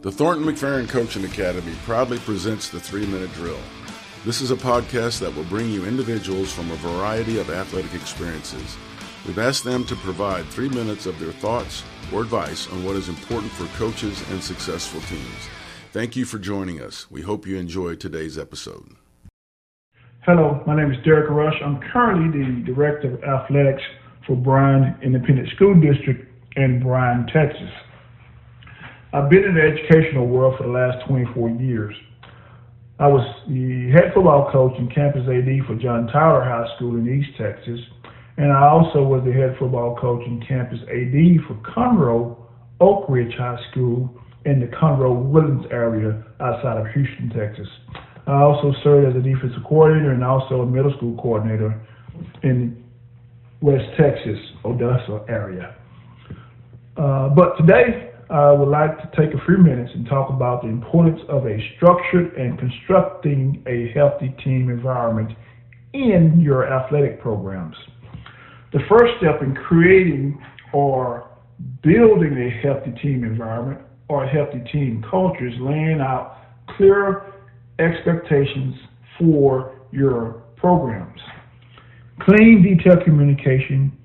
The Thornton McFerrin Coaching Academy proudly presents the three minute drill. This is a podcast that will bring you individuals from a variety of athletic experiences. We've asked them to provide three minutes of their thoughts or advice on what is important for coaches and successful teams. Thank you for joining us. We hope you enjoy today's episode. Hello, my name is Dereck Rush. I'm currently the Director of Athletics for Bryan Independent School District in Bryan, Texas. I've been in the educational world for the last 24 years. I was the head football coach and campus AD for John Tyler High School in East Texas, and I also was the head football coach and campus AD for Conroe Oak Ridge High School in the Conroe Woodlands area outside of Houston, Texas. I also served as a defensive coordinator and also a middle school coordinator in West Texas, Odessa area. Uh, but today, I would like to take a few minutes and talk about the importance of a structured and constructing a healthy team environment in your athletic programs. The first step in creating or building a healthy team environment or a healthy team culture is laying out clear expectations for your programs. Clean, detailed communication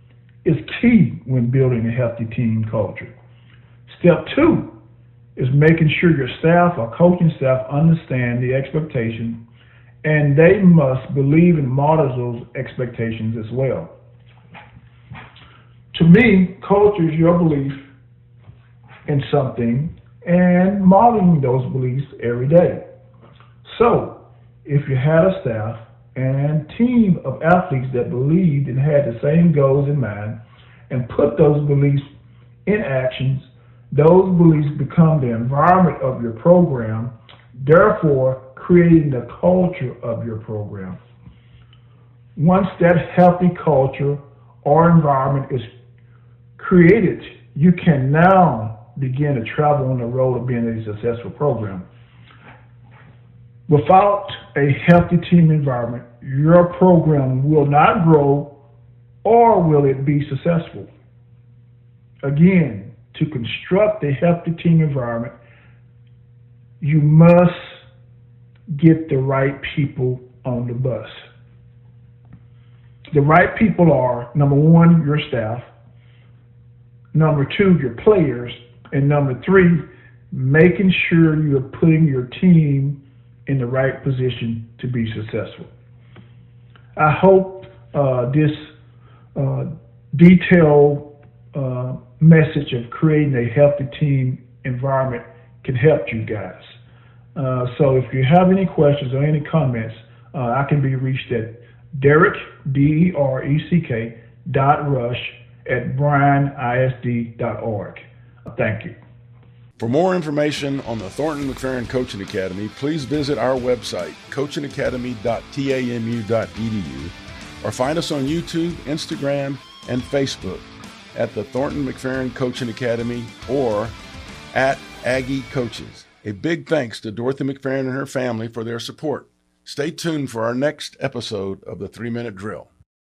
is key when building a healthy team culture. Step two is making sure your staff or coaching staff understand the expectation and they must believe and model those expectations as well. To me, culture is your belief in something and modeling those beliefs every day. So, if you had a staff and team of athletes that believed and had the same goals in mind and put those beliefs in actions those beliefs become the environment of your program, therefore creating the culture of your program. Once that healthy culture or environment is created, you can now begin to travel on the road of being a successful program. Without a healthy team environment, your program will not grow or will it be successful. Again, to construct a healthy team environment, you must get the right people on the bus. The right people are number one, your staff, number two, your players, and number three, making sure you're putting your team in the right position to be successful. I hope uh, this uh, detailed uh, message of creating a healthy team environment can help you guys. Uh, so if you have any questions or any comments, uh, I can be reached at Dereck, D-E-R-E-C-K, dot rush at bryanisd.org. Thank you. For more information on the Thornton McFerrin Coaching Academy, please visit our website, coachingacademy.tamu.edu, or find us on YouTube, Instagram, and Facebook at the Thornton McFerrin Coaching Academy or at Aggie Coaches. A big thanks to Dorothy McFerrin and her family for their support. Stay tuned for our next episode of the Three Minute Drill.